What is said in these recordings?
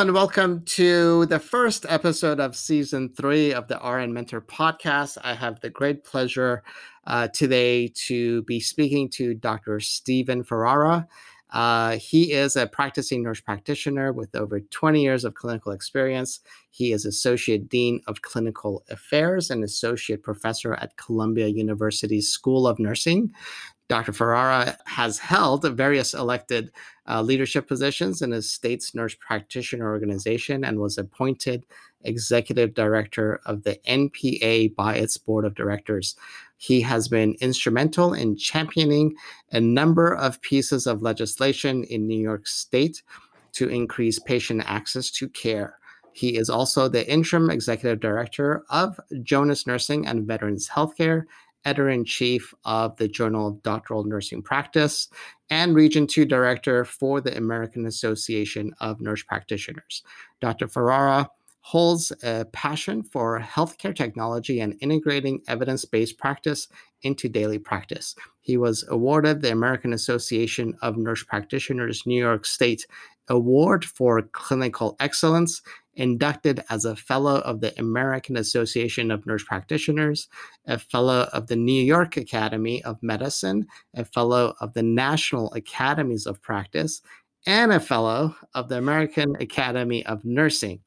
And welcome to the first episode of season three of the RN Mentor podcast. I have the great pleasure uh, today to be speaking to Dr. Stephen Ferrara. Uh, he is a practicing nurse practitioner with over 20 years of clinical experience. He is Associate Dean of Clinical Affairs and Associate Professor at Columbia University's School of Nursing. Dr. Ferrara has held various elected uh, leadership positions in his state's nurse practitioner organization and was appointed executive director of the NPA by its board of directors. He has been instrumental in championing a number of pieces of legislation in New York State to increase patient access to care. He is also the interim executive director of Jonas Nursing and Veterans Healthcare editor in chief of the Journal of Doctoral Nursing Practice, and Region 2 director for the American Association of Nurse Practitioners. Dr. Ferrara holds a passion for healthcare technology and integrating evidence based practice into daily practice. He was awarded the American Association of Nurse Practitioners New York State Award for Clinical Excellence inducted as a fellow of the American Association of Nurse Practitioners, a fellow of the New York Academy of Medicine, a fellow of the National Academies of Practice, and a fellow of the American Academy of Nursing.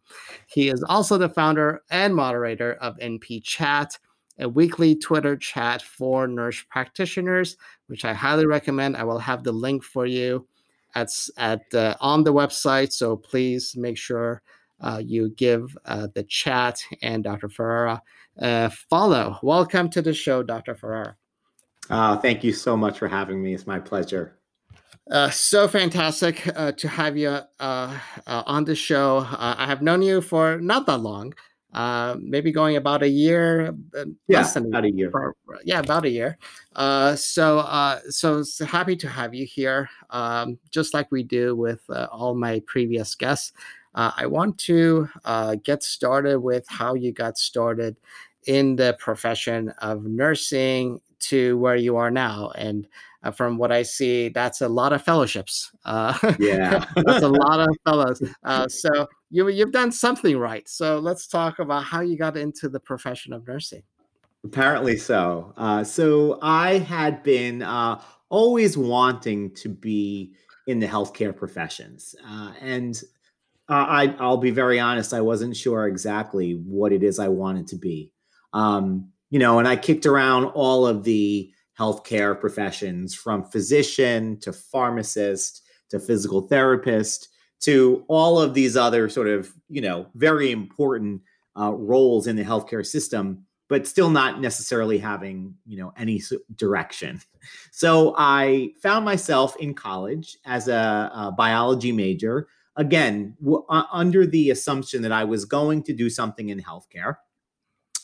He is also the founder and moderator of NP Chat, a weekly Twitter chat for nurse practitioners, which I highly recommend. I will have the link for you at, at uh, on the website, so please make sure uh, you give uh, the chat and Dr. Ferrara uh, follow. Welcome to the show, Dr. Ferrara. Uh, thank you so much for having me. It's my pleasure. Uh, so fantastic uh, to have you uh, uh on the show. Uh, I have known you for not that long, uh, maybe going about a year. yeah, about a year. For, yeah, about a year. so, so, so happy to have you here. Um, just like we do with all my previous guests. Uh, I want to uh, get started with how you got started in the profession of nursing to where you are now. And uh, from what I see, that's a lot of fellowships. Uh, yeah, that's a lot of fellows. Uh, so you you've done something right. So let's talk about how you got into the profession of nursing. Apparently so. Uh, so I had been always wanting to be in the healthcare professions, and I, I'll be very honest. I wasn't sure exactly what it is I wanted to be. Um, you know, and I kicked around all of the healthcare professions from physician to pharmacist to physical therapist to all of these other sort of, you know, very important uh, roles in the healthcare system, but still not necessarily having, you know, any direction. So I found myself in college as a, a biology major again, w- under the assumption that I was going to do something in healthcare.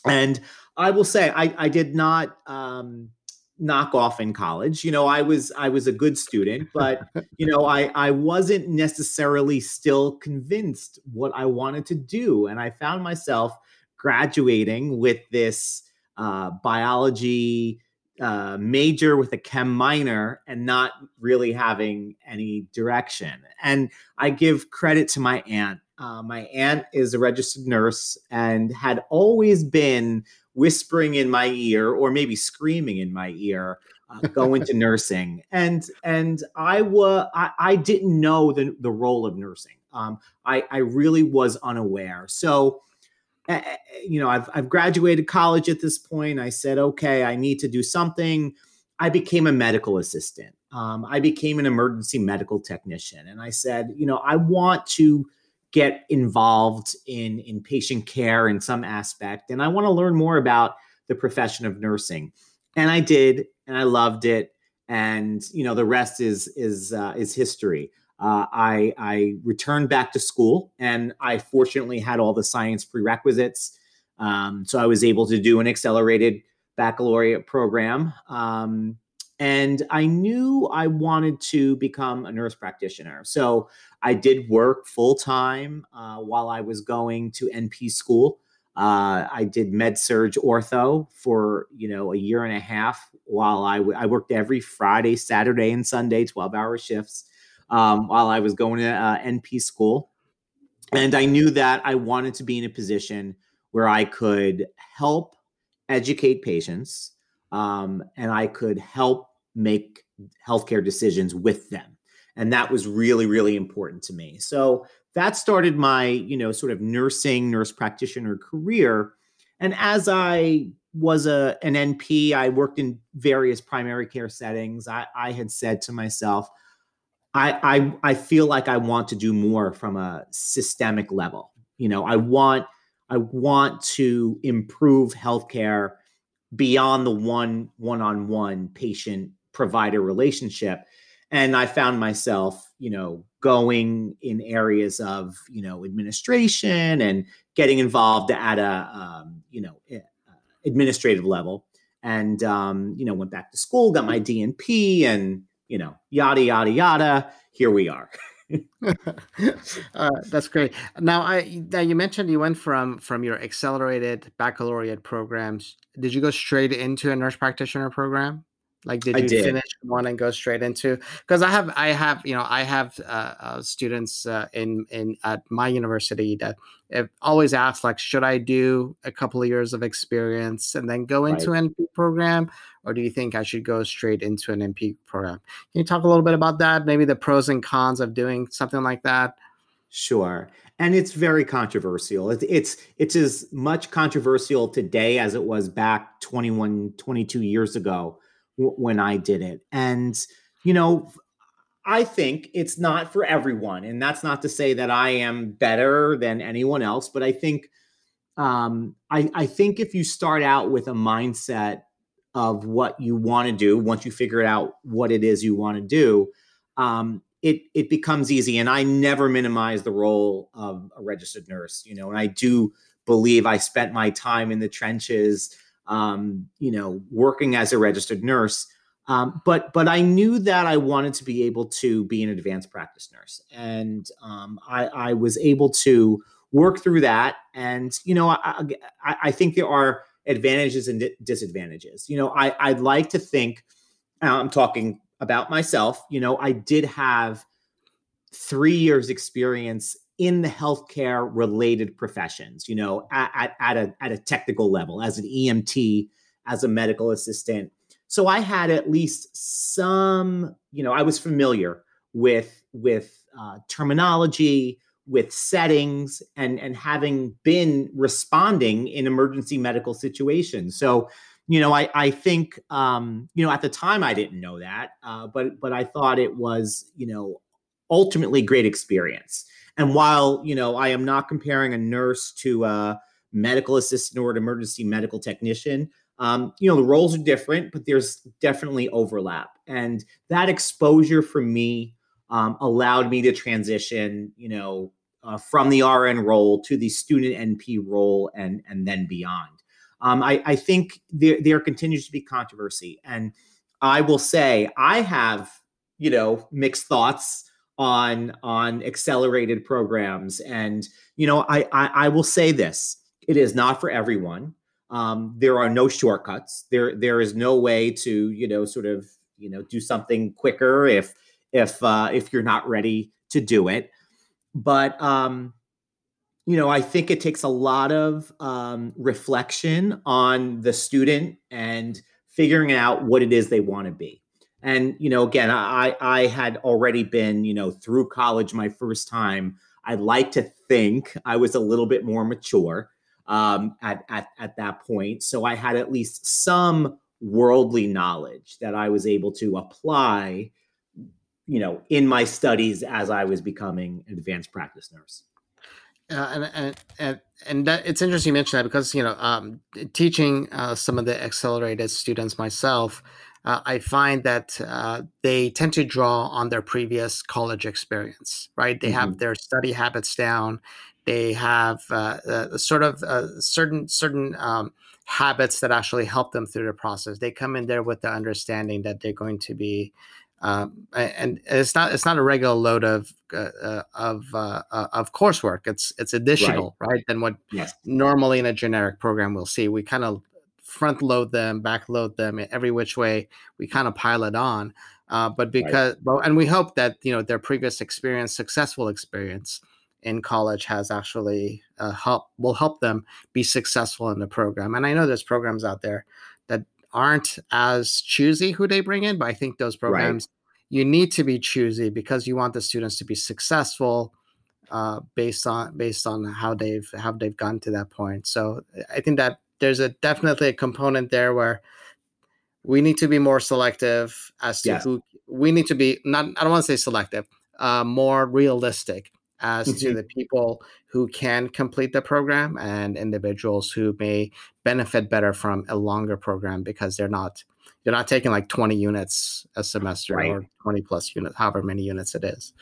And I will say, I, I did not um, knock off in college. You know, I was I was a good student, but you know, I I wasn't necessarily still convinced what I wanted to do, and I found myself graduating with this uh, biology uh, major with a chem minor and not really having any direction. And I give credit to my aunt. Uh, my aunt is a registered nurse and had always been whispering in my ear, or maybe screaming in my ear, uh, go into nursing. And and I was I, I didn't know the the role of nursing. Um, I I really was unaware. So you know, I've I've graduated college at this point. I said, okay, I need to do something. I became a medical assistant. um, I became an emergency medical technician. And I said, you know, I want to get involved in, in patient care in some aspect. And I want to learn more about the profession of nursing. And I did, and I loved it. And, you know, the rest is, is, uh, is history. Uh, I, I returned back to school and I fortunately had all the science prerequisites. Um, so I was able to do an accelerated baccalaureate program. Um, and I knew I wanted to become a nurse practitioner. So I did work full time uh, while I was going to NP school. Uh, I did med surg ortho for you know a year and a half while I, w- I worked every Friday, Saturday, and Sunday, twelve hour shifts um, while I was going to uh, NP school. And I knew that I wanted to be in a position where I could help educate patients um, and I could help make healthcare decisions with them. And that was really, really important to me. So that started my, you know, sort of nursing, nurse practitioner career. And as I was a an NP, I worked in various primary care settings. I, I had said to myself, I, I I feel like I want to do more from a systemic level. You know, I want I want to improve healthcare beyond the one one-on-one patient provider relationship and i found myself you know going in areas of you know administration and getting involved at a um, you know uh, administrative level and um, you know went back to school got my dnp and you know yada yada yada here we are uh, that's great. Now, I now you mentioned you went from from your accelerated baccalaureate programs. Did you go straight into a nurse practitioner program? Like, did I you did. finish one and go straight into? Because I have, I have, you know, I have uh, uh, students uh, in in at my university that have always asked, like, should I do a couple of years of experience and then go into Right. an NP program, or do you think I should go straight into an NP program? Can you talk a little bit about that? Maybe the pros and cons of doing something like that. Sure. And it's very controversial. It, it's it's as much controversial today as it was back 21, 22 years ago when I did it. And, you know, I think it's not for everyone. And that's not to say that I am better than anyone else, but I think um, I, I think if you start out with a mindset of what you want to do, once you figure out what it is you want to do, um, it it becomes easy. And I never minimize the role of a registered nurse, you know, and I do believe I spent my time in the trenches, um, you know, working as a registered nurse. Um, but but I knew that I wanted to be able to be an advanced practice nurse, and um, I, I was able to work through that. And you know, I, I, I think there are advantages and di- disadvantages. You know, I I'd like to think. I'm talking about myself. You know, I did have three years experience in the healthcare related professions. You know, at, at, a at a technical level as an EMT, as a medical assistant. So I had at least some. You know, I was familiar with with uh, terminology with settings and and having been responding in emergency medical situations so you know i i think um you know at the time i didn't know that uh, but but i thought it was you know ultimately great experience and while you know i am not comparing a nurse to a medical assistant or an emergency medical technician um, you know the roles are different but there's definitely overlap and that exposure for me um, allowed me to transition, you know, uh, from the RN role to the student NP role and and then beyond. Um, I, I think there there continues to be controversy, and I will say I have you know mixed thoughts on on accelerated programs, and you know I I, I will say this: it is not for everyone. Um, there are no shortcuts. There there is no way to you know sort of you know do something quicker if if uh, if you're not ready to do it. But um, you know, I think it takes a lot of um, reflection on the student and figuring out what it is they want to be. And you know, again, I I had already been you know through college my first time. I'd like to think I was a little bit more mature um, at, at at that point, so I had at least some worldly knowledge that I was able to apply you know, in my studies as I was becoming an advanced practice nurse. Uh, and and and, that, it's interesting you mention that because you know um, teaching uh, some of the accelerated students myself, uh, I find that uh, they tend to draw on their previous college experience. Right, they mm-hmm. have their study habits down. They have uh, uh, sort of certain certain um, habits that actually help them through the process. They come in there with the understanding that they're going to be um, and it's not it's not a regular load of uh, uh of uh, uh, of coursework. It's it's additional, right? right than what yes. normally in a generic program we'll see. We kind of front load them, back load them every which way. We kind of pile it on. Uh, but because right. and we hope that you know their previous experience, successful experience in college, has actually uh, help will help them be successful in the program. And I know there's programs out there that aren't as choosy who they bring in, but I think those programs right. you need to be choosy because you want the students to be successful uh, based on based on how they've how they've gotten to that point. So I think that there's a definitely a component there where we need to be more selective as to yes. who we need to be not I don't want to say selective, uh, more realistic as mm-hmm. to the people who can complete the program and individuals who may benefit better from a longer program because they're not you're not taking like 20 units a semester right. or 20 plus units however many units it is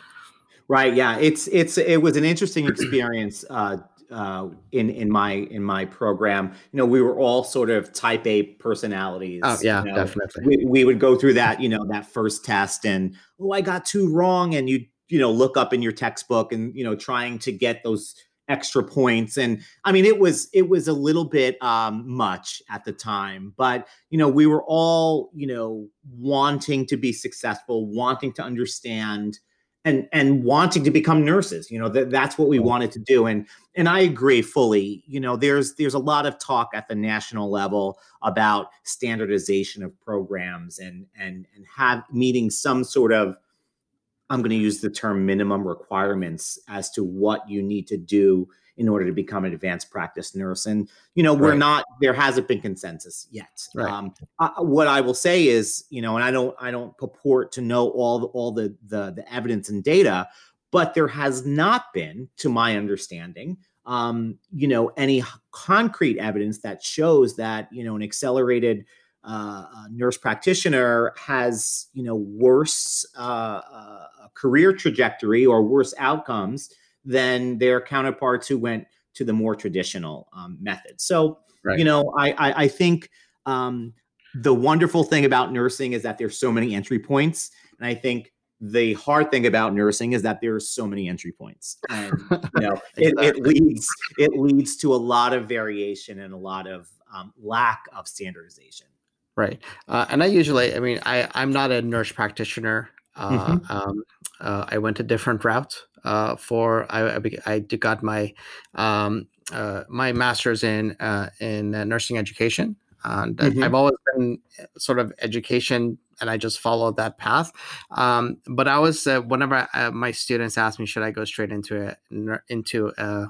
right yeah it's it's it was an interesting experience uh, uh, in in my in my program, you know, we were all sort of type A personalities. Oh yeah, you know? definitely. We, we would go through that, you know, that first test, and oh, I got two wrong, and you you know look up in your textbook and you know trying to get those extra points and i mean it was it was a little bit um, much at the time but you know we were all you know wanting to be successful wanting to understand and and wanting to become nurses you know that that's what we wanted to do. And and i agree fully you know there's there's a lot of talk at the national level about standardization of programs and and and have meeting some sort of I'm going to use the term minimum requirements as to what you need to do in order to become an advanced practice nurse. And, you know, we're right. not, there hasn't been consensus yet. Right. Um, I, what I will say is, you know, and I don't, I don't purport to know all the, all the, the, the evidence and data, but there has not been, to my understanding, um, you know, any concrete evidence that shows that, you know, an accelerated uh, nurse practitioner has you know worse uh, uh, career trajectory or worse outcomes than their counterparts who went to the more traditional um, method. So right. you know, I I, I think um, the wonderful thing about nursing is that there's so many entry points, and I think the hard thing about nursing is that there's so many entry points and you know it, it, leads it leads to a lot of variation and a lot of um, lack of standardization Right. Uh, and I usually, I mean, I, I'm not a nurse practitioner. Uh, mm-hmm. um, uh, I went a different route uh, for I, I, I got my um, uh, my master's in uh, in nursing education, and mm-hmm. I've always been sort of education, and I just followed that path. Um, but I was whenever I, my students ask me, should I go straight into a into a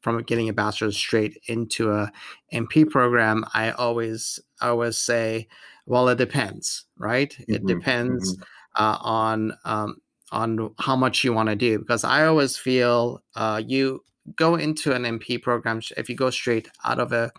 from getting a bachelor's straight into a NP program, I always I always say, well, it depends, right? Mm-hmm. It depends mm-hmm. uh, on um, on how much you want to do because I always feel uh, you go into an NP program if you go straight out of a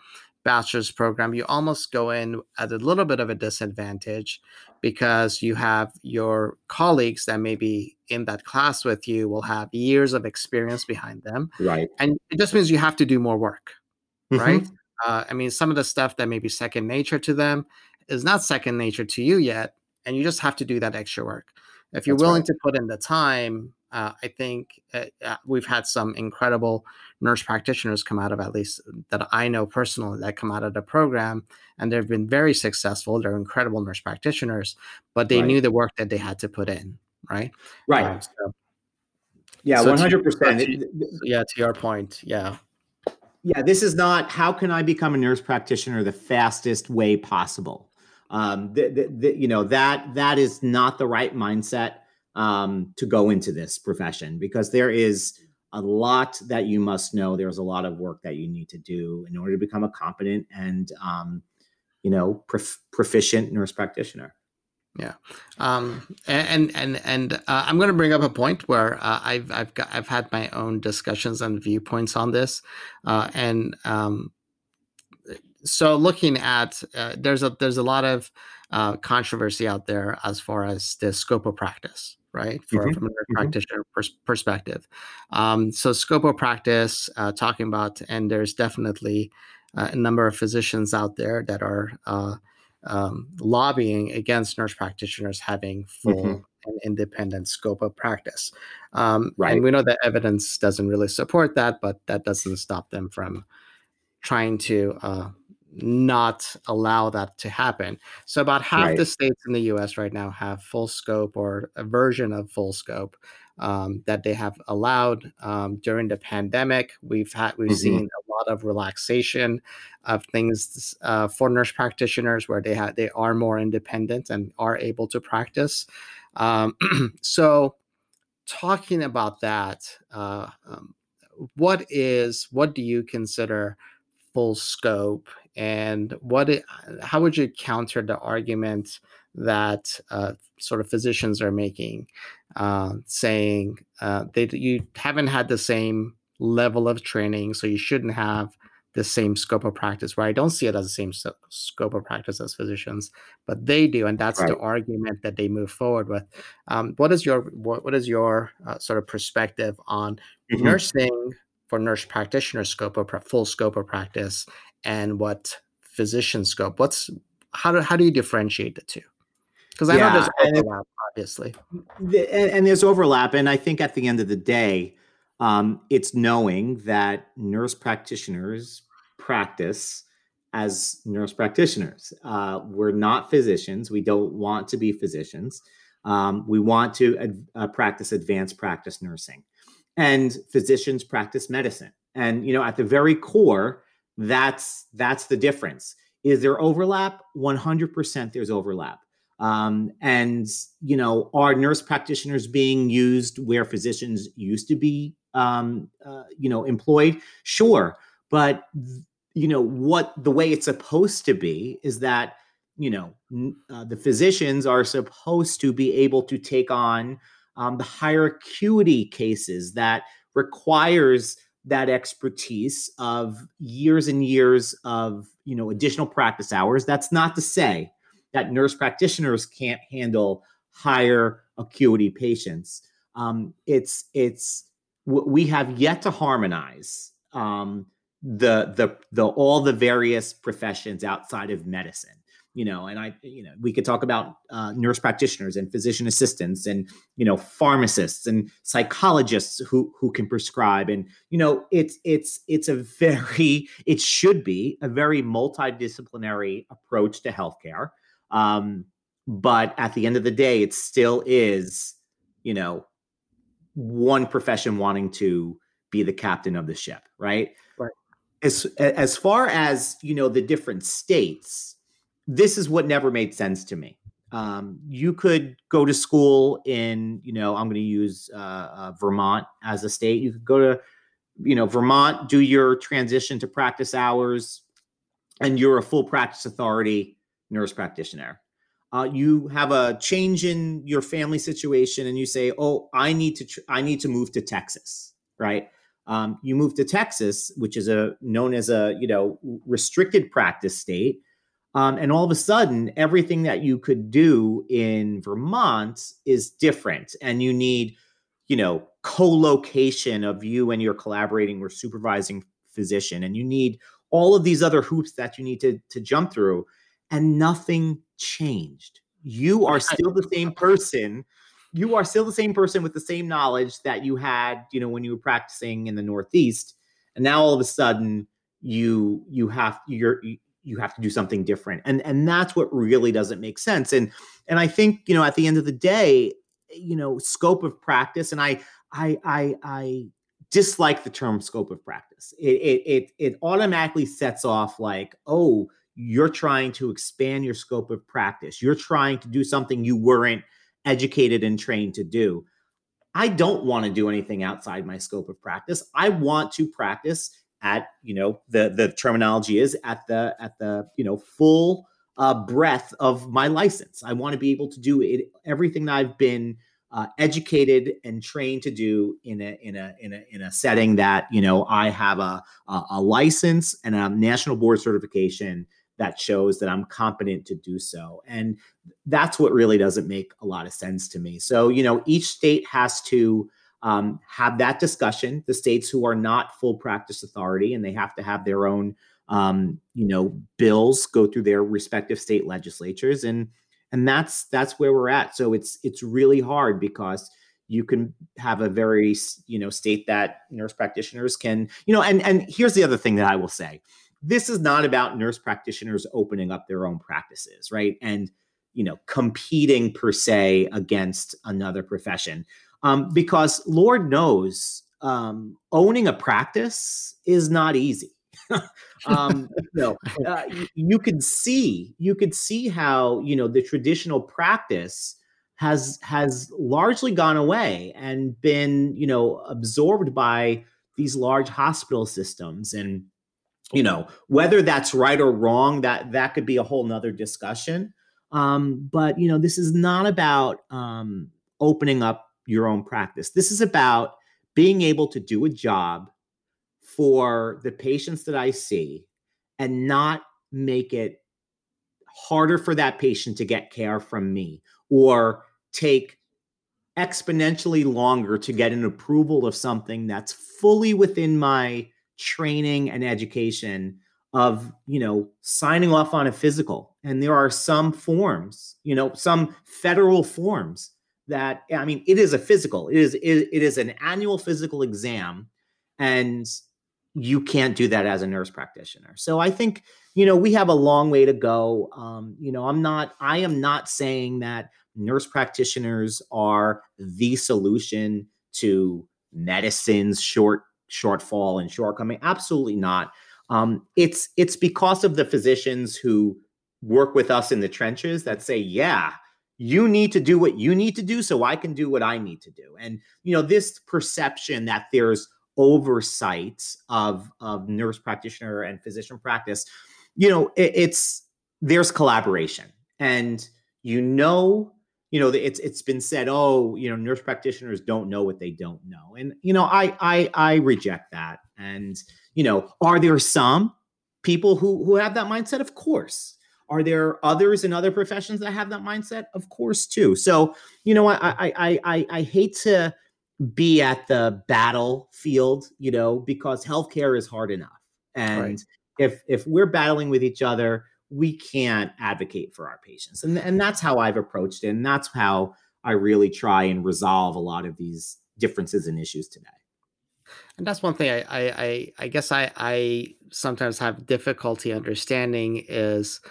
bachelor's program, you almost go in at a little bit of a disadvantage because you have your colleagues that may be in that class with you will have years of experience behind them. Right. And it just means you have to do more work. Mm-hmm. Right. Uh, I mean, some of the stuff that may be second nature to them is not second nature to you yet. And you just have to do that extra work. If you're That's willing right. to put in the time, uh, I think uh, uh, we've had some incredible nurse practitioners come out of at least that I know personally that come out of the program, and they've been very successful. They're incredible nurse practitioners, but they right. knew the work that they had to put in, right? Right. Um, so, yeah, one hundred percent. Yeah, to your point, yeah. Yeah, this is not how can I become a nurse practitioner the fastest way possible. Um, the, the, the, you know that that is not the right mindset um, to go into this profession because there is a lot that you must know. There's a lot of work that you need to do in order to become a competent and, um, you know, prof- proficient nurse practitioner. Yeah, um, and and and uh, I'm going to bring up a point where uh, I've I've got I've had my own discussions and viewpoints on this, uh, and um, so looking at uh, there's a there's a lot of uh, controversy out there as far as the scope of practice, right? For, mm-hmm. From a mm-hmm. practitioner pers- perspective, um, so scope of practice, uh, talking about, and there's definitely a number of physicians out there that are um, lobbying against nurse practitioners having full mm-hmm. and independent scope of practice. Um, right. And we know that evidence doesn't really support that, but that doesn't stop them from trying to uh, not allow that to happen. So about half right. the states in the U.S. right now have full scope or a version of full scope um, that they have allowed um, during the pandemic. We've had we've mm-hmm. seen a lot of relaxation of things uh, for nurse practitioners where they have they are more independent and are able to practice. Um, so, talking about that, uh, um, what is what do you consider full scope and what it, how would you counter the argument that uh, sort of physicians are making uh, saying uh, they you haven't had the same level of training so you shouldn't have the same scope of practice where i don't see it as the same scope of practice as physicians but they do and that's right. the argument that they move forward with um, what is your what, what is your uh, sort of perspective on mm-hmm. nursing for nurse practitioner scope of full scope of practice and what physician scope. What's how do, how do you differentiate the two? Because i yeah, know there's overlap obviously. The, and, and, there's overlap and i think at the end of the day um, it's knowing that nurse practitioners practice as nurse practitioners. Uh, we're not physicians. We don't want to be physicians. Um, we want to uh, practice advanced practice nursing. And physicians practice medicine. And you know at the very core that's that's the difference. Is there overlap? 100% there's overlap. Um, and you know are nurse practitioners being used where physicians used to be um, uh, you know employed? Sure but you know what the way it's supposed to be is that you know uh, the physicians are supposed to be able to take on um, the higher acuity cases that requires that expertise of years and years of you know additional practice hours. That's not to say that nurse practitioners can't handle higher acuity patients. Um, it's it's we have yet to harmonize um, the the the all the various professions outside of medicine you know and i you know we could talk about uh, nurse practitioners and physician assistants and you know pharmacists and psychologists who who can prescribe. And you know it's it's it's a very it should be a very multidisciplinary approach to healthcare. Um but at the end of the day it still is you know one profession wanting to be the captain of the ship right? Right. As as far as you know the different states this is what never made sense to me. Um, you could go to school in, you know, I'm going to use uh, uh, Vermont as a state. You could go to, you know, Vermont, do your transition to practice hours, and you're a full practice authority nurse practitioner. Uh, you have a change in your family situation, and you say, "Oh, I need to, tr- I need to move to Texas." Right? Um, you move to Texas, which is a known as a, you know, restricted practice state um, and all of a sudden, everything that you could do in Vermont is different. And you need, you know, co location of you and your collaborating or supervising physician. And you need all of these other hoops that you need to, to jump through. And nothing changed. You are still the same person. You are still the same person with the same knowledge that you had, you know, when you were practicing in the Northeast. And now all of a sudden, you you have you're you have to do something different. And and that's what really doesn't make sense. And and i think you know at the end of the day you know scope of practice and i i i i dislike the term scope of practice. It it it, it automatically sets off like oh you're trying to expand your scope of practice. You're trying to do something you weren't educated and trained to do. I don't want to do anything outside my scope of practice. I want to practice at you know the the terminology is at the at the you know full uh, breadth of my license. I want to be able to do it, everything that I've been uh, educated and trained to do in a in a in a in a setting that you know I have a, a, a license and a national board certification that shows that I'm competent to do so. And that's what really doesn't make a lot of sense to me. So, you know, each state has to um, have that discussion. The states who are not full practice authority and they have to have their own, um, you know, bills go through their respective state legislatures, and and that's that's where we're at. So it's it's really hard because you can have a very you know state that nurse practitioners can you know and and here's the other thing that I will say this is not about nurse practitioners opening up their own practices, right? And you know, competing per se against another profession, um, because Lord knows, um, owning a practice is not easy. um, you know, uh, you, you could see, you could see how you know the traditional practice has has largely gone away and been you know absorbed by these large hospital systems and you know whether that's right or wrong that that could be a whole nother discussion um, but you know this is not about um, opening up your own practice. This is about being able to do a job for the patients that i see and not make it harder for that patient to get care from me or take exponentially longer to get an approval of something that's fully within my training and education of you know signing off on a physical. And there are some forms you know some federal forms that i mean it is a physical it is it, it is an annual physical exam and you can't do that as a nurse practitioner so i think you know we have a long way to go um, you know i'm not i am not saying that nurse practitioners are the solution to medicine's short shortfall and shortcoming. Absolutely not. Um, it's it's because of the physicians who work with us in the trenches that say, yeah, you need to do what you need to do so I can do what I need to do. And you know, this perception that there's oversight of of nurse practitioner and physician practice, you know, it, it's there's collaboration. And you know you know it's it's been said oh you know nurse practitioners don't know what they don't know. And you know i i i reject that. And you know are there some people who who have that mindset? Of course are there others in other professions that have that mindset of course too so you know i i i i hate to be at the battlefield you know because healthcare is hard enough and right. if if we're battling with each other we can't advocate for our patients. And, and that's how I've approached it. And that's how I really try and resolve a lot of these differences and issues today. And that's one thing I, I, I, I guess I, I sometimes have difficulty understanding is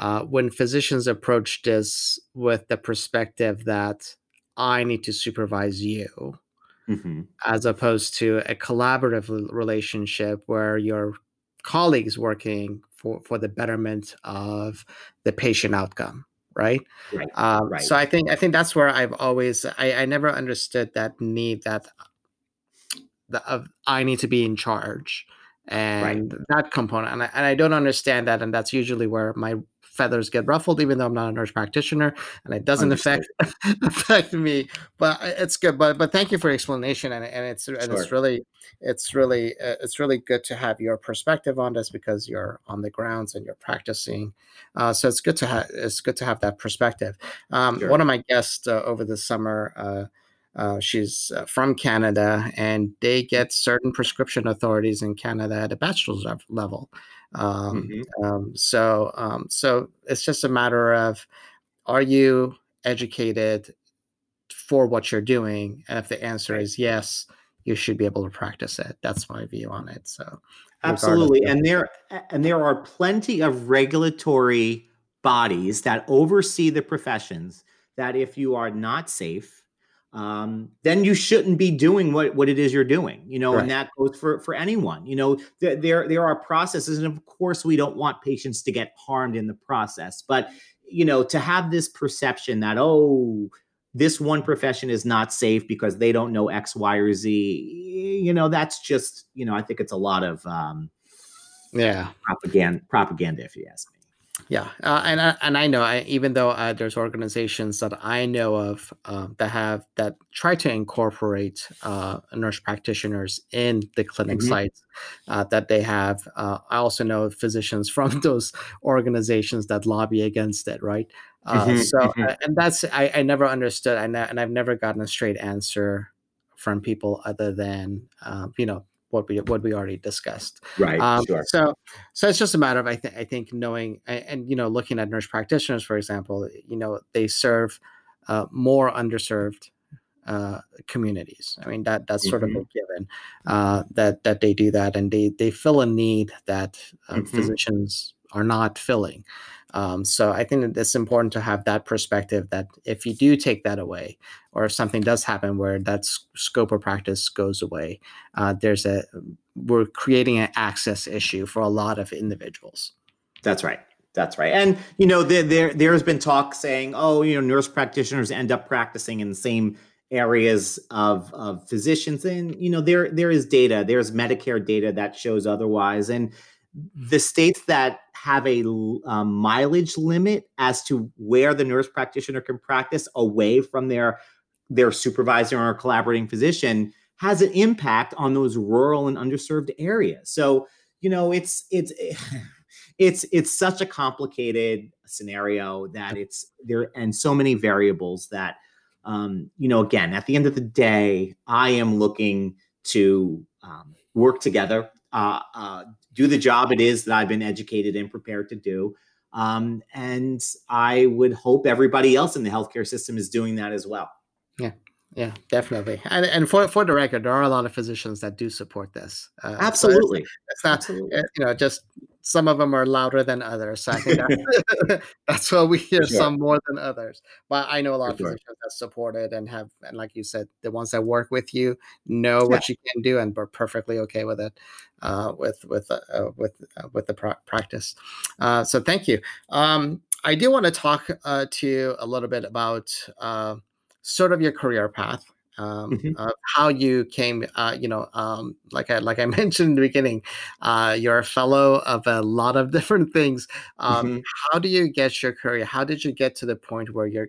uh, when physicians approach this with the perspective that I need to supervise you, mm-hmm. as opposed to a collaborative relationship where your colleagues working for for the betterment of the patient outcome right, right, um, right. so i think i think that's where i've always i, I never understood that need that the, of i need to be in charge and right. that component and I, and I don't understand that and that's usually where my feathers get ruffled, even though I'm not a nurse practitioner, and it doesn't affect affect me. But it's good. But but thank you for explanation, and, and it's and sure. it's really it's really uh, it's really good to have your perspective on this because you're on the grounds and you're practicing. Uh, so it's good to have it's good to have that perspective. Um, sure. One of my guests uh, over the summer. Uh, uh, she's uh, from Canada, and they get certain prescription authorities in Canada at a bachelor's level. Um, mm-hmm. um, so, um, so it's just a matter of are you educated for what you're doing? And if the answer is yes, you should be able to practice it. That's my view on it. So, absolutely, and there and there are plenty of regulatory bodies that oversee the professions that if you are not safe um, then you shouldn't be doing what, what it is you're doing, you know, right. and that goes for, for anyone, you know, th- there, there are processes. And of course we don't want patients to get harmed in the process, but you know, to have this perception that, oh, this one profession is not safe because they don't know X, Y, or Z, you know, that's just, you know, I think it's a lot of, um, yeah, propaganda, propaganda, if you ask me. Yeah, uh, and I, and I know I, even though uh, there's organizations that I know of uh, that have that try to incorporate uh, nurse practitioners in the clinic mm-hmm. sites uh, that they have. Uh, I also know physicians from those organizations that lobby against it, right? Mm-hmm, so mm-hmm. and that's I, I never understood, and and I've never gotten a straight answer from people other than you know what we what we already discussed. Right. Um, sure. So so it's just a matter of I think I think knowing and, and, you know looking at nurse practitioners for example, you know they serve uh, more underserved uh, communities. I mean that that's sort mm-hmm. of a given uh, that that they do that and they they fill a need that uh, mm-hmm. physicians are not filling. Um, so I think that it's important to have that perspective that if you do take that away, or if something does happen where that scope of practice goes away, uh, there's a we're creating an access issue for a lot of individuals. That's right. That's right. And you know, there there there's been talk saying, oh, you know, nurse practitioners end up practicing in the same areas of of physicians and you know there there is data there's medicare data that shows otherwise and the states that have a um, mileage limit as to where the nurse practitioner can practice away from their their supervisor or collaborating physician has an impact on those rural and underserved areas. So you know it's it's it's it's such a complicated scenario that it's there and so many variables that um, you know again at the end of the day I am looking to um, work together uh, uh, do the job it is that I've been educated and prepared to do. Um, and I would hope everybody else in the healthcare system is doing that as well. Yeah, yeah, definitely. And, and for for the record, there are a lot of physicians that do support this. Uh, Absolutely, so it's, it's, not Absolutely. you know just some of them are louder than others. So I think that's, that's why we hear sure. some more than others. But I know a lot For of physicians sure. that support it and have, and like you said, the ones that work with you know yeah. what you can do and are perfectly okay with it, uh, with with uh, uh with uh, with the pra- practice. Uh, so thank you. Um, I do want to talk uh, to you a little bit about sort of your career path um, mm-hmm. uh, how you came, uh, you know, um, like I like I mentioned in the beginning, uh, you're a fellow of a lot of different things. Um, mm-hmm. How do you get your career? How did you get to the point where you're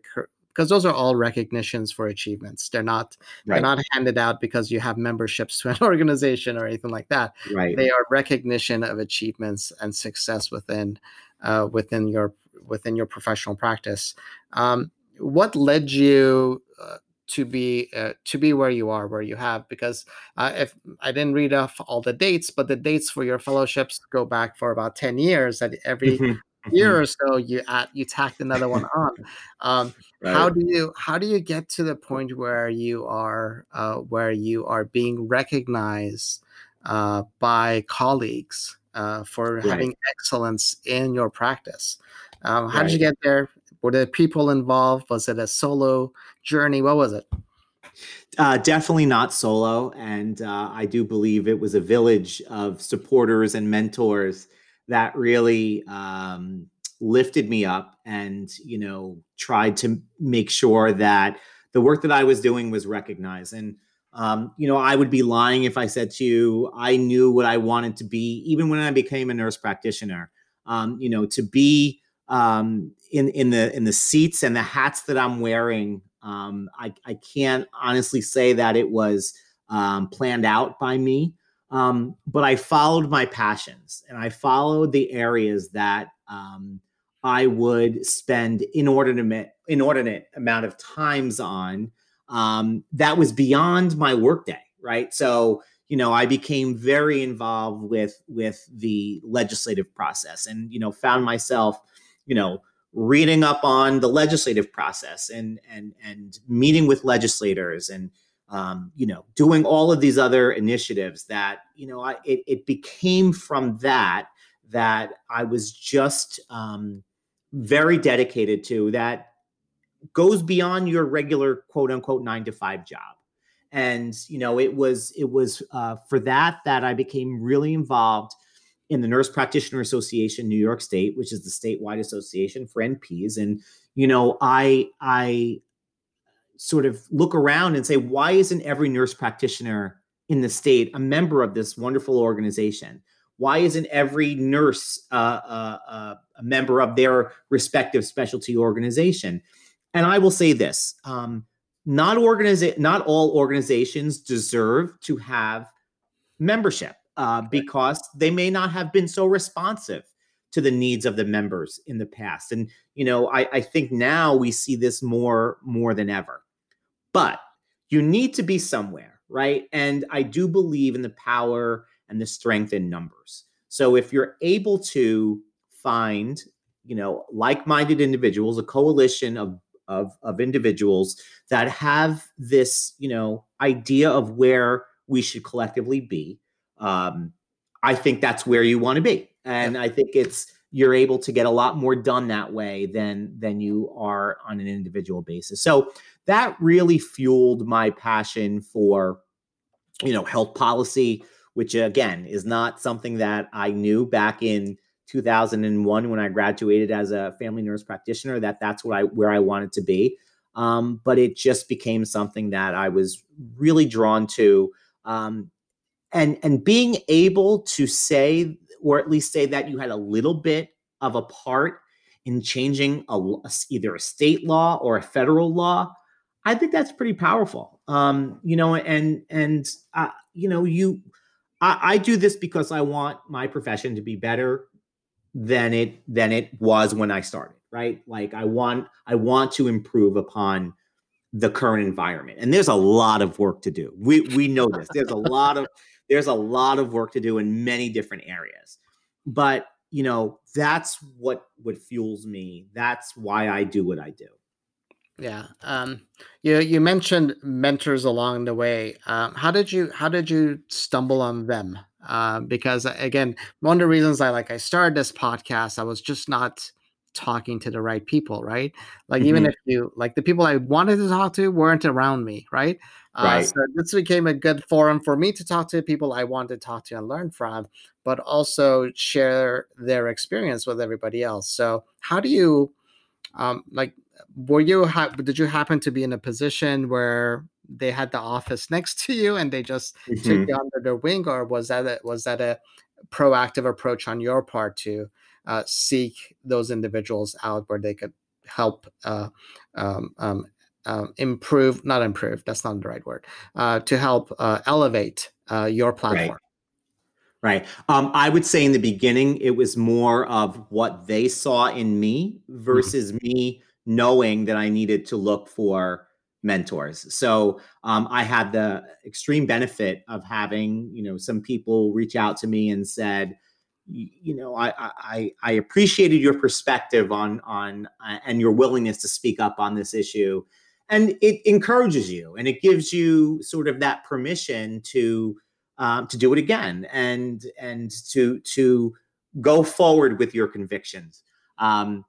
because those are all recognitions for achievements. They're not right. they're not handed out because you have memberships to an organization or anything like that. Right. They are recognition of achievements and success within uh, within your within your professional practice. Um, what led you uh, to be uh, to be where you are where you have because uh, if i didn't read off all the dates but the dates for your fellowships go back for about 10 years that every mm-hmm. year mm-hmm. or so you add you tacked another one on um, right. how do you how do you get to the point where you are uh, where you are being recognized uh, by colleagues uh, for right. having excellence in your practice um, how right. did you get there were there people involved? Was it a solo journey? What was it? Uh, definitely not solo. And uh, I do believe it was a village of supporters and mentors that really um, lifted me up and, you know, tried to make sure that the work that I was doing was recognized. And, um, you know, I would be lying if I said to you, I knew what I wanted to be, even when I became a nurse practitioner. Um, you know, to be um, in in the in the seats and the hats that I'm wearing, um, I, I can't honestly say that it was um, planned out by me. Um, but I followed my passions and I followed the areas that um, I would spend inordinate inordinate amount of times on. Um, that was beyond my workday, right? So you know i became very involved with with the legislative process and you know found myself you know reading up on the legislative process and and and meeting with legislators and um, you know doing all of these other initiatives that you know I, it, it became from that that i was just um, very dedicated to that goes beyond your regular quote unquote nine to five job. And you know it was it was uh, for that that i became really involved in the Nurse Practitioner Association, New York State, which is the statewide association for NPs. And you know, I I sort of look around and say, why isn't every nurse practitioner in the state a member of this wonderful organization? Why isn't every nurse uh, uh, uh, a member of their respective specialty organization? And I will say this: um, not organiza- not all organizations deserve to have membership uh, because they may not have been so responsive to the needs of the members in the past. And you know, I, I think now we see this more more than ever. But you need to be somewhere, right? And I do believe in the power and the strength in numbers. So if you're able to find, you know, like-minded individuals, a coalition of of, of individuals that have this, you know, idea of where we should collectively be, um, I think that's where you want to be, and I think it's you're able to get a lot more done that way than than you are on an individual basis. So that really fueled my passion for, you know, health policy, which again is not something that I knew back in 2001 when I graduated as a family nurse practitioner that that's what I where I wanted to be. Um, but it just became something that I was really drawn to, um, and and being able to say or at least say that you had a little bit of a part in changing a, either a state law or a federal law. I think that's pretty powerful. Um, you know, and and uh, you know, you I, I do this because I want my profession to be better than it than it was when I started, right? Like I want I want to improve upon the current environment. And there's a lot of work to do. We we know this. There's a lot of there's a lot of work to do in many different areas. But, you know, that's what what fuels me. That's why I do what I do. Yeah. Um, you you mentioned mentors along the way. Um, how did you how did you stumble on them? Uh, because again, one of the reasons I like I started this podcast, I was just not talking to the right people, right? Like even Mhm. if you like the people I wanted to talk to weren't around me, right? Uh, Right. so this became a good forum for me to talk to people I wanted to talk to and learn from, but also share their experience with everybody else. So how do you um, like were you ha- did you happen to be in a position where they had the office next to you and they just took Mhm. you under their wing or was that a, was that a proactive approach on your part to uh, seek those individuals out where they could help uh, um, um, um, improve not improve that's not the right word uh, to help uh, elevate uh, your platform Right. Um, I would say in the beginning, it was more of what they saw in me Mhm. versus me knowing that I needed to look for mentors. So um, I had the extreme benefit of having, you know, some people reach out to me and said, you know, I I, I appreciated your perspective on on uh, and your willingness to speak up on this issue, and it encourages you and it gives you sort of that permission to um, to do it again and and to to go forward with your convictions. Um,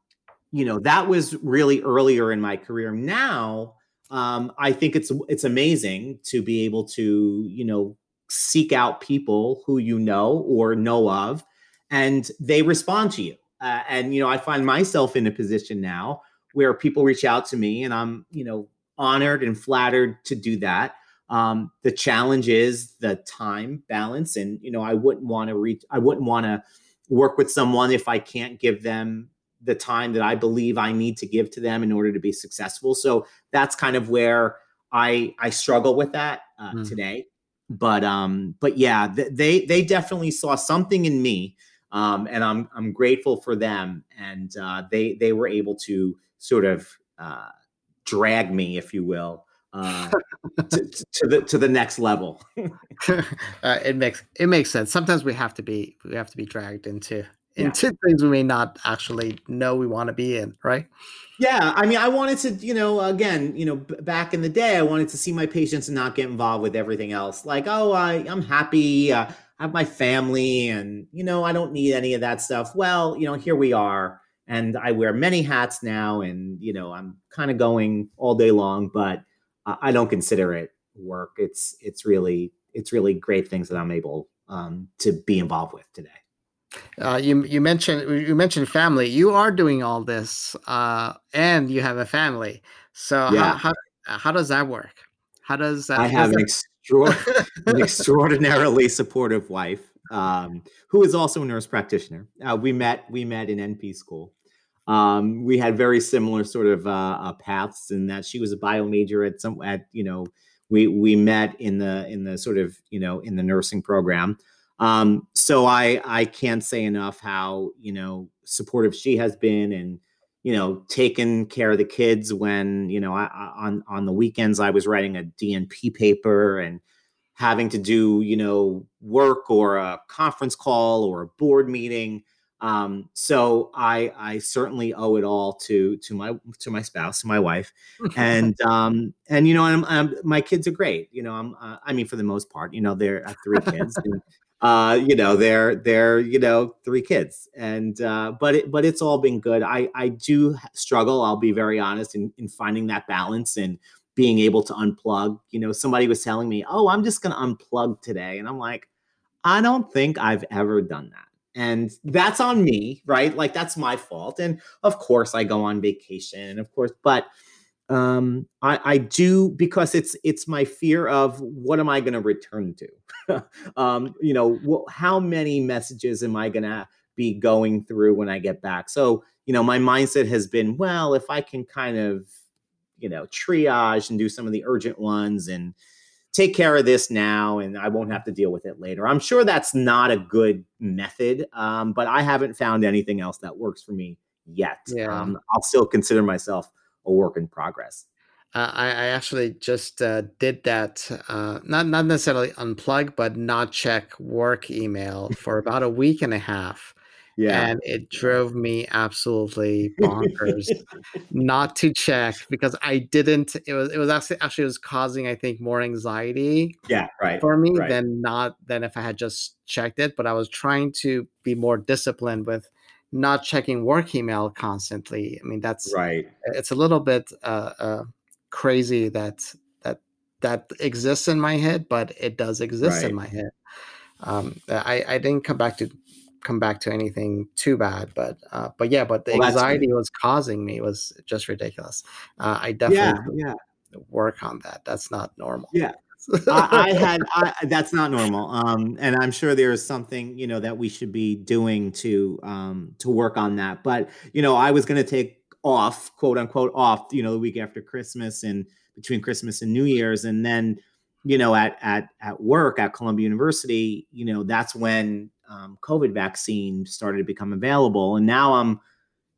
you know that was really earlier in my career. Now um, I think it's it's amazing to be able to you know seek out people who you know or know of, and they respond to you. Uh, and you know I find myself in a position now where people reach out to me, and I'm you know honored and flattered to do that um, the challenge is the time balance, and you know, I wouldn't want to reach. I wouldn't want to work with someone if I can't give them the time that I believe I need to give to them in order to be successful. So that's kind of where I I struggle with that uh, Mm. today. But um, but yeah, th- they they definitely saw something in me, um, and I'm I'm grateful for them, and uh, they they were able to sort of uh, drag me, if you will, uh, to, to the to the next level. uh, it makes it makes sense. Sometimes we have to be we have to be dragged into Yeah. into things we may not actually know we want to be in, right? Yeah, I mean, I wanted to, you know, again, you know, b- back in the day, I wanted to see my patients and not get involved with everything else. Like, oh, I, I'm happy, uh, I have my family, and you know, I don't need any of that stuff. Well, you know, here we are, and I wear many hats now, and you know, I'm kind of going all day long, but I don't consider it work. It's it's really it's really great things that I'm able um, to be involved with today. Uh, you you mentioned you mentioned family. You are doing all this, uh, and you have a family. So how Yeah. how how does that work? How does that? I have an that an extraordinarily supportive wife. um, who is also a nurse practitioner. Uh, we met we met in NP school. Um, we had very similar sort of uh, uh, paths in that she was a bio major at some at you know we we met in the in the sort of you know in the nursing program. Um, so I I can't say enough how you know supportive she has been and you know taking care of the kids when you know I, on on the weekends I was writing a DNP paper and having to do you know work or a conference call or a board meeting um, so I I certainly owe it all to to my to my spouse, my wife, and um, and you know I'm, I'm, my kids are great. You know I'm uh, I mean for the most part, you know they're three kids. and, uh, you know they're they're you know three kids, and uh, but it, but it's all been good. I I do struggle. I'll be very honest in in finding that balance and being able to unplug. You know, somebody was telling me, "Oh, I'm just going to unplug today," and I'm like, I don't think I've ever done that and that's on me right like that's my fault and of course i go on vacation and of course but um i i do because it's it's my fear of what am i going to return to um you know wh- how many messages am i going to be going through when i get back so you know my mindset has been well if i can kind of you know triage and do some of the urgent ones and take care of this now and I won't have to deal with it later. I'm sure that's not a good method, um, but I haven't found anything else that works for me yet. Yeah. Um, I'll still consider myself a work in progress. Uh, I, I, actually just uh, did that, uh, not not necessarily unplug, but not check work email for about a week and a half. Yeah. And it drove me absolutely bonkers not to check because I didn't it was it was actually actually was causing I think more anxiety yeah, right. for me right. than not than if I had just checked it, but I was trying to be more disciplined with not checking work email constantly. I mean, that's right. It's a little bit uh, uh, crazy that that that exists in my head, but it does exist right. in my head. Um, I, I didn't come back to come back to anything too bad but uh, but yeah but the well, anxiety was causing me was just ridiculous uh, i definitely yeah, yeah. work on that that's not normal yeah I, I, had I, that's not normal um, and i'm sure there is something you know that we should be doing to um, to work on that but you know i was going to take off quote unquote off you know the week after christmas and between christmas and new year's and then you know at at at work at columbia university you know that's when um, COVID vaccine started to become available. And now I'm,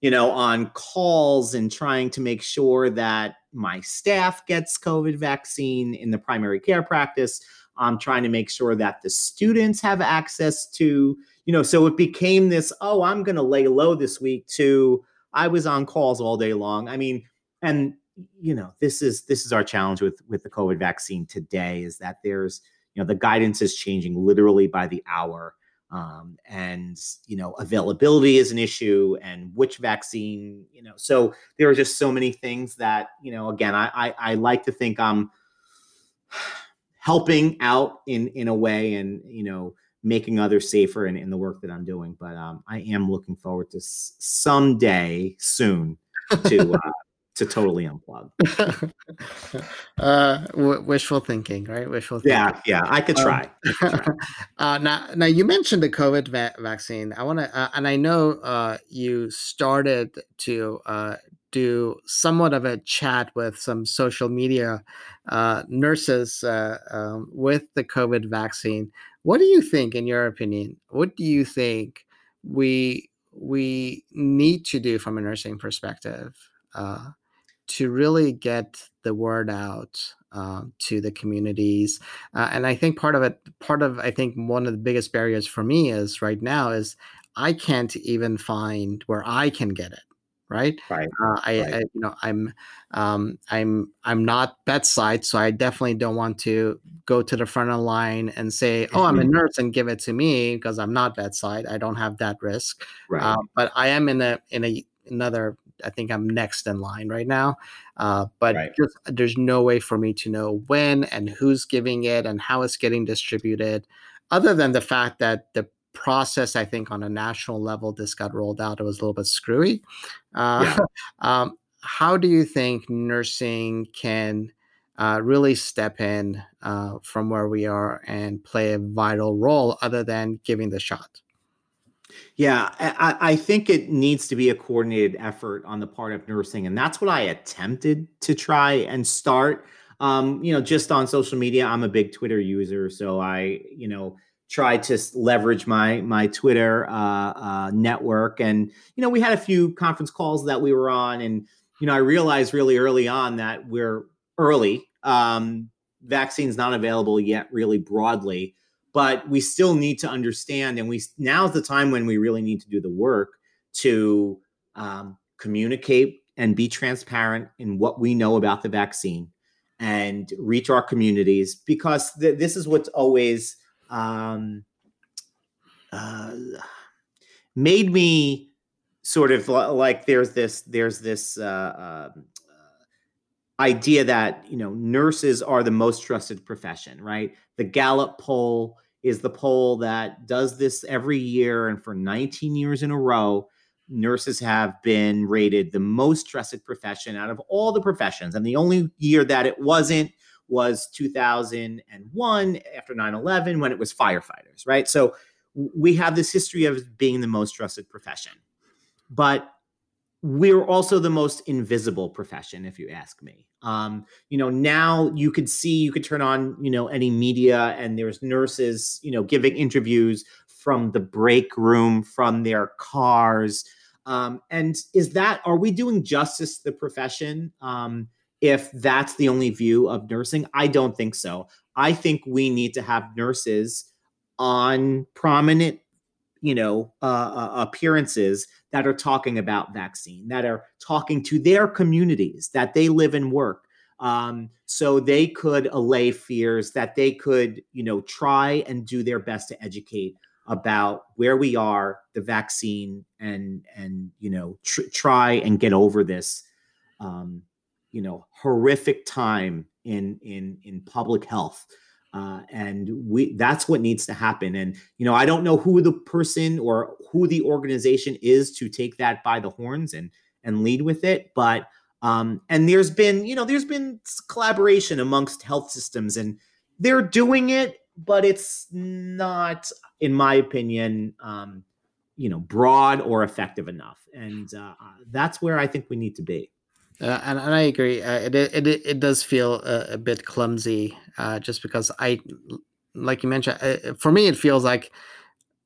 you know, on calls and trying to make sure that my staff gets COVID vaccine in the primary care practice. I'm trying to make sure that the students have access to, you know, so it became this, oh, I'm going to lay low this week to I was on calls all day long. I mean, and you know, this is this is our challenge with with the COVID vaccine today is that there's, you know, the guidance is changing literally by the hour um, and you know availability is an issue and which vaccine you know so there are just so many things that you know again i i, I like to think i'm helping out in in a way and you know making others safer in, in the work that i'm doing but um, i am looking forward to s- someday soon to uh, to totally unplug. uh, w- wishful thinking, right? Wishful thinking. Yeah, yeah, I could um, try. Um, uh, now, now you mentioned the COVID va- vaccine. I want to, uh, and I know uh, you started to uh, do somewhat of a chat with some social media uh, nurses uh, um, with the COVID vaccine. What do you think, in your opinion? What do you think we we need to do from a nursing perspective? Uh, to really get the word out uh, to the communities. Uh, and I think part of it, part of I think one of the biggest barriers for me is right now is I can't even find where I can get it. Right. Right. Uh, I, right. I, you know, I'm, um, I'm, I'm not bedside, so I definitely don't want to go to the front of the line and say, "Oh, I'm a mm-hmm. nurse," and give it to me because I'm not bedside. I don't have that risk. Right. Uh, but I am in a in a another I think I'm next in line right now. Uh, but right. just, there's no way for me to know when and who's giving it and how it's getting distributed, other than the fact that the process, I think, on a national level, this got rolled out. It was a little bit screwy. Uh, yeah. um, how do you think nursing can uh, really step in uh, from where we are and play a vital role other than giving the shot? Yeah, I, I, think it needs to be a coordinated effort on the part of nursing. And that's what I attempted to try and start. Um, you know, just on social media, I'm a big Twitter user. So I, you know, tried to leverage my my Twitter uh, uh, network. And, you know, we had a few conference calls that we were on. And, you know, I realized really early on that we're early. Um, vaccines not available yet really broadly but we still need to understand and we now's the time when we really need to do the work to um, communicate and be transparent in what we know about the vaccine and reach our communities because th- this is what's always um, uh, made me sort of like there's this there's this uh, uh, idea that you know nurses are the most trusted profession right? The gallup poll is the poll that does this every year. And for 19 years in a row, nurses have been rated the most trusted profession out of all the professions. And the only year that it wasn't was 2001 after 9 11 when it was firefighters, right? So we have this history of being the most trusted profession. But we're also the most invisible profession if you ask me. Um, you know now you could see you could turn on you know any media and there's nurses you know giving interviews from the break room from their cars. Um, and is that are we doing justice to the profession um, if that's the only view of nursing? I don't think so. I think we need to have nurses on prominent you know uh, uh, appearances that are talking about vaccine that are talking to their communities that they live and work um, so they could allay fears that they could you know try and do their best to educate about where we are the vaccine and and you know tr- try and get over this um, you know horrific time in in in public health uh, and we that's what needs to happen. And you know i don't know who the person or who the organization is to take that by the horns and and lead with it but um, and there's been you know there's been collaboration amongst health systems and they're doing it but it's not in my opinion um, you know broad or effective enough. And uh, that's where i think we need to be uh, and, and I agree. Uh, it, it it does feel a, a bit clumsy, uh, just because I, like you mentioned, uh, for me it feels like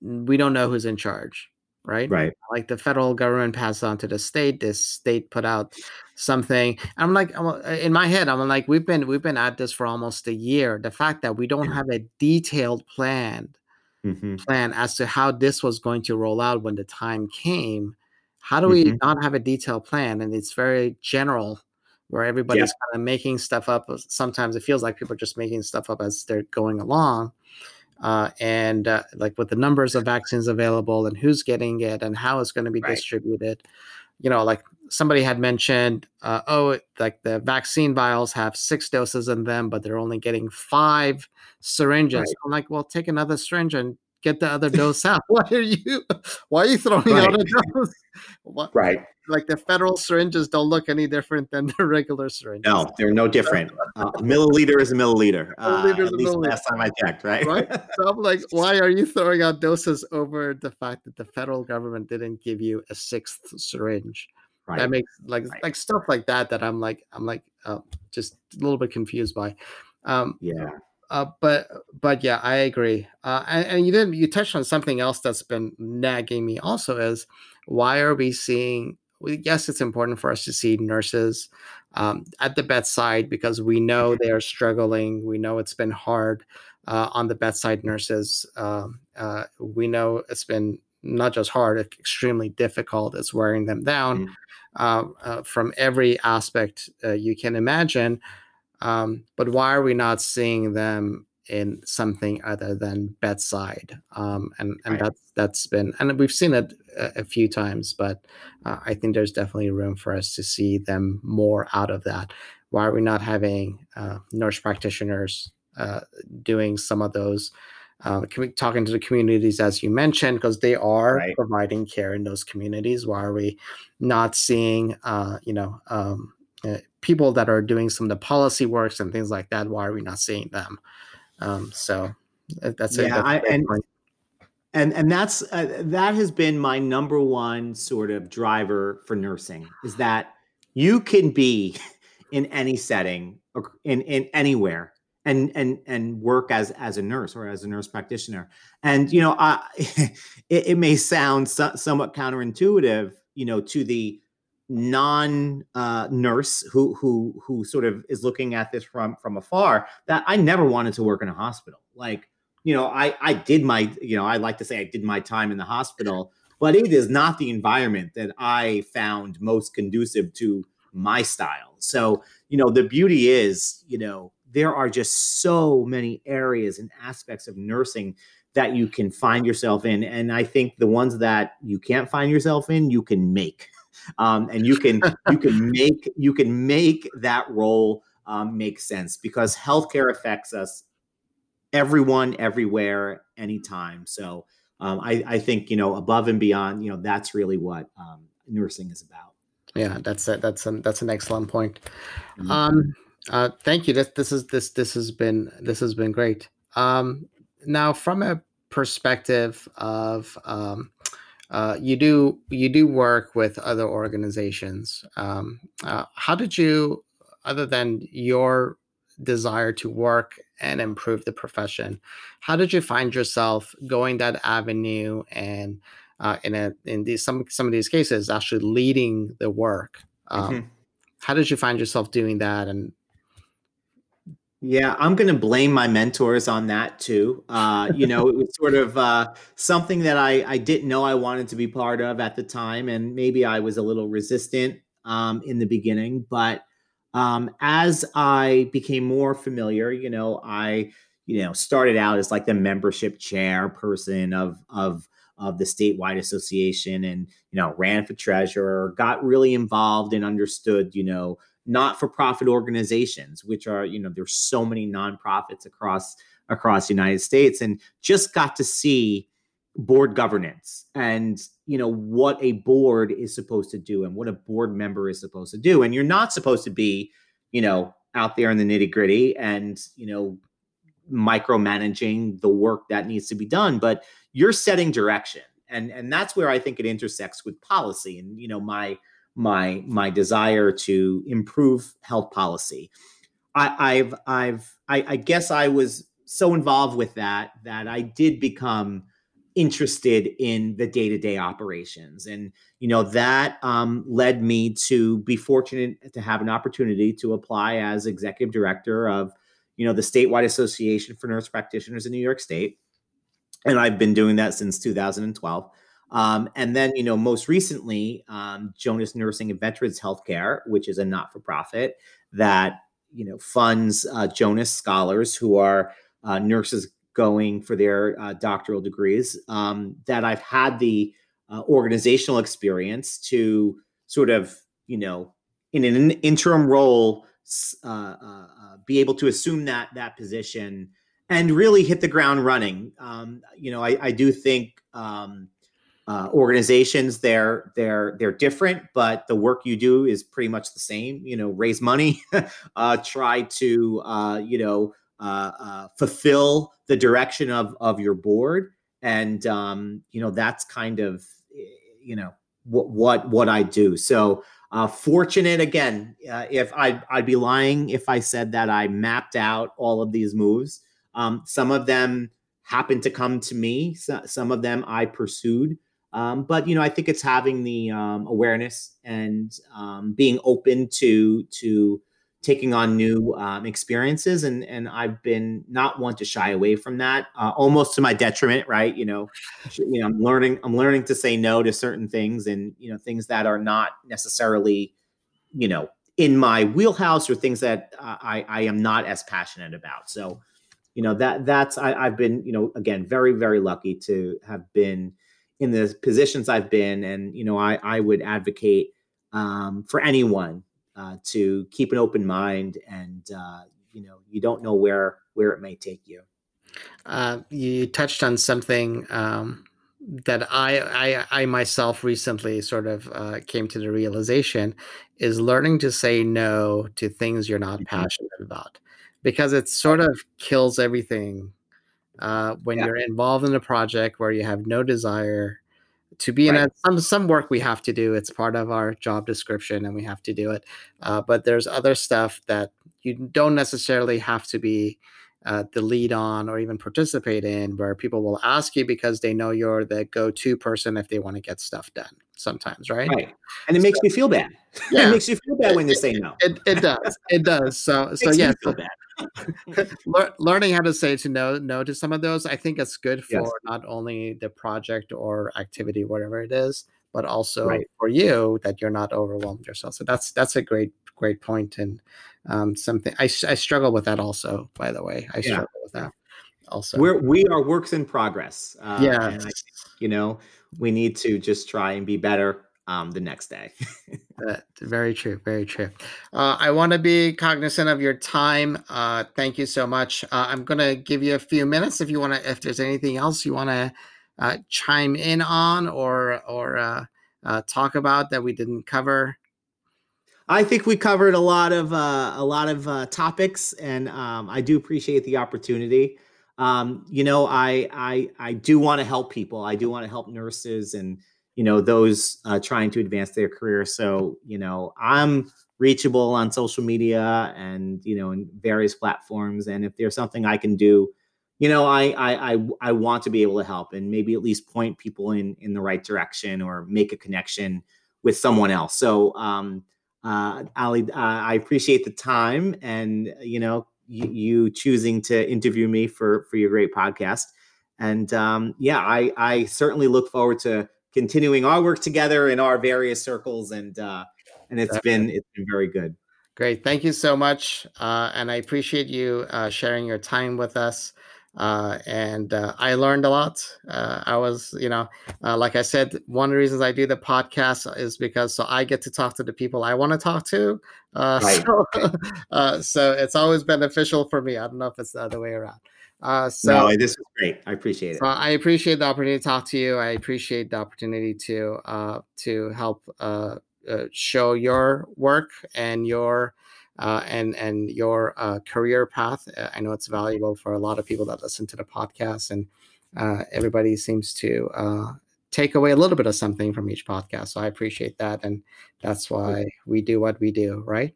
we don't know who's in charge, right? Right. Like the federal government passed on to the state. This state put out something. I'm like, I'm, uh, in my head, I'm like, we've been we've been at this for almost a year. The fact that we don't have a detailed plan mm-hmm. plan as to how this was going to roll out when the time came how do we mm-hmm. not have a detailed plan? And it's very general where everybody's yeah. kind of making stuff up. Sometimes it feels like people are just making stuff up as they're going along. Uh, and uh, like with the numbers of vaccines available and who's getting it and how it's going to be right. distributed. You know, like somebody had mentioned, uh, oh, like the vaccine vials have six doses in them, but they're only getting five syringes. Right. I'm like, well, take another syringe and get the other dose out. Why are you why are you throwing right. out a dose? What, right. Like the federal syringes don't look any different than the regular syringes. No, they're no different. Uh, milliliter is a milliliter. Uh, at least milliliter. last time I checked, right? Right. So I'm like, why are you throwing out doses over the fact that the federal government didn't give you a sixth syringe? Right. That makes like right. like stuff like that that I'm like I'm like uh, just a little bit confused by. Um, yeah. Uh, but but yeah, I agree. Uh, and, and, you did you touched on something else that's been nagging me also is why are we seeing? Yes, it's important for us to see nurses um, at the bedside because we know they are struggling. We know it's been hard uh, on the bedside nurses. Um, uh, we know it's been not just hard, extremely difficult. It's wearing them down mm. from every aspect you can imagine. Um, but why are we not seeing them in something other than bedside? Um, and and right. that's that's been and we've seen it a, a few times, but uh, I think there's definitely room for us to see them more out of that. Why are we not having uh, nurse practitioners uh, doing some of those? Uh, talking to the communities as you mentioned because they are right. providing care in those communities why are we not seeing uh, you know um, uh, people that are doing some of the policy works and things like that. Why are we not seeing them? Um, so that's yeah, that's I, and, and and that's uh, that has been my number one sort of driver for nursing is that you can be in any setting or in in anywhere and and and work as as a nurse or as a nurse practitioner and you know I, it, it may sound so, somewhat counterintuitive you know to the non uh, nurse who who who sort of is looking at this from from afar that I never wanted to work in a hospital. Like you know I I did my you know I like to say I did my time in the hospital but it is not the environment that I found most conducive to my style. So you know the beauty is you know there are just so many areas and aspects of nursing that you can find yourself in and i think the ones that you can't find yourself in you can make um, and you can you can make you can make that role um, make sense because healthcare affects us everyone everywhere anytime so um, I, I think you know above and beyond you know that's really what um, nursing is about yeah that's a, that's an that's an excellent point mm-hmm. um uh, thank you. This this is this this has been this has been great. Um, now, from a perspective of um, uh, you do you do work with other organizations. Um, uh, how did you, other than your desire to work and improve the profession, how did you find yourself going that avenue and uh, in a in these some some of these cases actually leading the work? Um, mm-hmm. How did you find yourself doing that, and yeah, I'm going to blame my mentors on that too. Uh, you know, it was sort of uh, something that I, I didn't know I wanted to be part of at the time, and maybe I was a little resistant um, in the beginning. But um, as I became more familiar, you know, I you know started out as like the membership chairperson of of of the statewide association, and you know ran for treasurer, got really involved and understood, you know not for profit organizations, which are, you know, there's so many nonprofits across across the United States and just got to see board governance and you know what a board is supposed to do and what a board member is supposed to do. And you're not supposed to be you know out there in the nitty gritty and you know micromanaging the work that needs to be done but you're setting direction. And and that's where i think it intersects with policy. And you know my my my desire to improve health policy. I, have I've I, I guess I was so involved with that that I did become interested in the day-to-day operations. And you know that um, led me to be fortunate to have an opportunity to apply as executive director of you know the statewide association for nurse practitioners in new york state. And i've been doing that since 2012 um, and then, you know, most recently, um, Jonas Nursing and Veterans Healthcare, which is a not for profit that, you know, funds uh, Jonas scholars who are uh, nurses going for their uh, doctoral degrees, um, that I've had the uh, organizational experience to sort of, you know, in an interim role, uh, uh, be able to assume that that position and really hit the ground running. Um, you know, I, I do think um, uh, organizations they're they're they're different but the work you do is pretty much the same you know raise money uh, try to uh, you know uh, uh, fulfill the direction of of your board. And um, you know that's kind of you know what what what I do. So fortunate again if I I'd be lying if I said that I mapped out all of these moves. Um, some of them happened to come to me. So, some of them I pursued um, but you know, I think it's having the um, awareness and um, being open to to taking on new um, experiences, and and I've been not one to shy away from that, uh, almost to my detriment, right? You know, you know, I'm learning I'm learning to say no to certain things, and you know, things that are not necessarily, you know, in my wheelhouse or things that I I am not as passionate about. So, you know, that that's I, I've been you know again very very lucky to have been in the positions I've been, and you know, I I would advocate um, for anyone uh, to keep an open mind, and uh, you know, you don't know where where it may take you. Uh, you touched on something um, that I, I I myself recently sort of uh, came to the realization is learning to say no to things you're not mm-hmm. passionate about because it sort of kills everything uh, when yeah. you're involved in a project where you have no desire to be right. in a, some some work we have to do it's part of our job description and we have to do it uh, but there's other stuff that you don't necessarily have to be uh, the lead on or even participate in where people will ask you because they know you're the go-to person if they want to get stuff done sometimes right? Right and it makes so, you feel bad. Yeah. it makes you feel bad when they say no. it, it does. It does. So so yeah so, learning how to say to no no to some of those i think it's good for yes. not only the project or activity whatever it is but also right. for you that you're not overwhelmed yourself so that's that's a great great point and um, something I, I struggle with that also by the way i yeah. struggle with that also we're we are works in progress uh, yeah you know we need to just try and be better um, the next day. uh, very true. Very true. Uh, I want to be cognizant of your time. Uh, thank you so much. Uh, I'm going to give you a few minutes if you want to, if there's anything else you want to uh, chime in on or, or uh, talk about that we didn't cover. I think we covered a lot of a lot of topics, and um, I do appreciate the opportunity. Um, you know, I I I do want to help people. I do want to help nurses and you know those uh, trying to advance their career. So you know i'm reachable on social media and you know in various platforms. And if there's something i can do you know I, I i i want to be able to help and maybe at least point people in in the right direction or make a connection with someone else. So um uh ali uh, i appreciate the time and you know you, you choosing to interview me for for your great podcast. And um yeah i i certainly look forward to continuing our work together in our various circles, and uh, and it's been it's been very good. Great, thank you so much, uh, and I appreciate you uh, sharing your time with us. Uh, and uh, I learned a lot. Uh, I was, you know, uh, like I said, one of the reasons I do the podcast is because so I get to talk to the people I want to talk to. Uh, right. So, uh, so it's always beneficial for me. I don't know if it's the other way around. Uh, so no, this is great. I appreciate it. So I appreciate the opportunity to talk to you. I appreciate the opportunity to uh, to help uh, uh, show your work and your uh, and and your uh, career path. I know it's valuable for a lot of people that listen to the podcast, and uh, everybody seems to uh, take away a little bit of something from each podcast. So I appreciate that, and that's why we do what we do, right?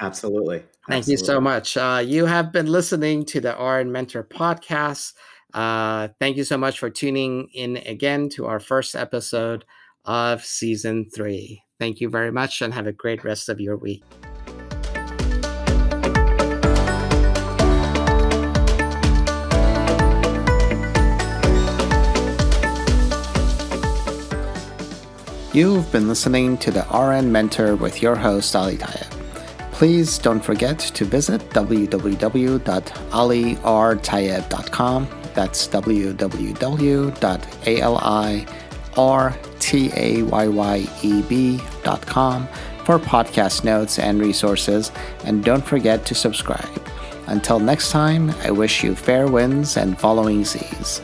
Absolutely. Thank Absolutely. you so much. Uh, you have been listening to the RN Mentor podcast. Uh, thank you so much for tuning in again to our first episode of season three. Thank you very much and have a great rest of your week. You've been listening to the RN Mentor with your host, Ali Tayeb. Please don't forget to visit www.alirtayeb.com. That's www.alirtayeb.com for podcast notes and resources. And don't forget to subscribe. Until next time, I wish you fair winds and following seas.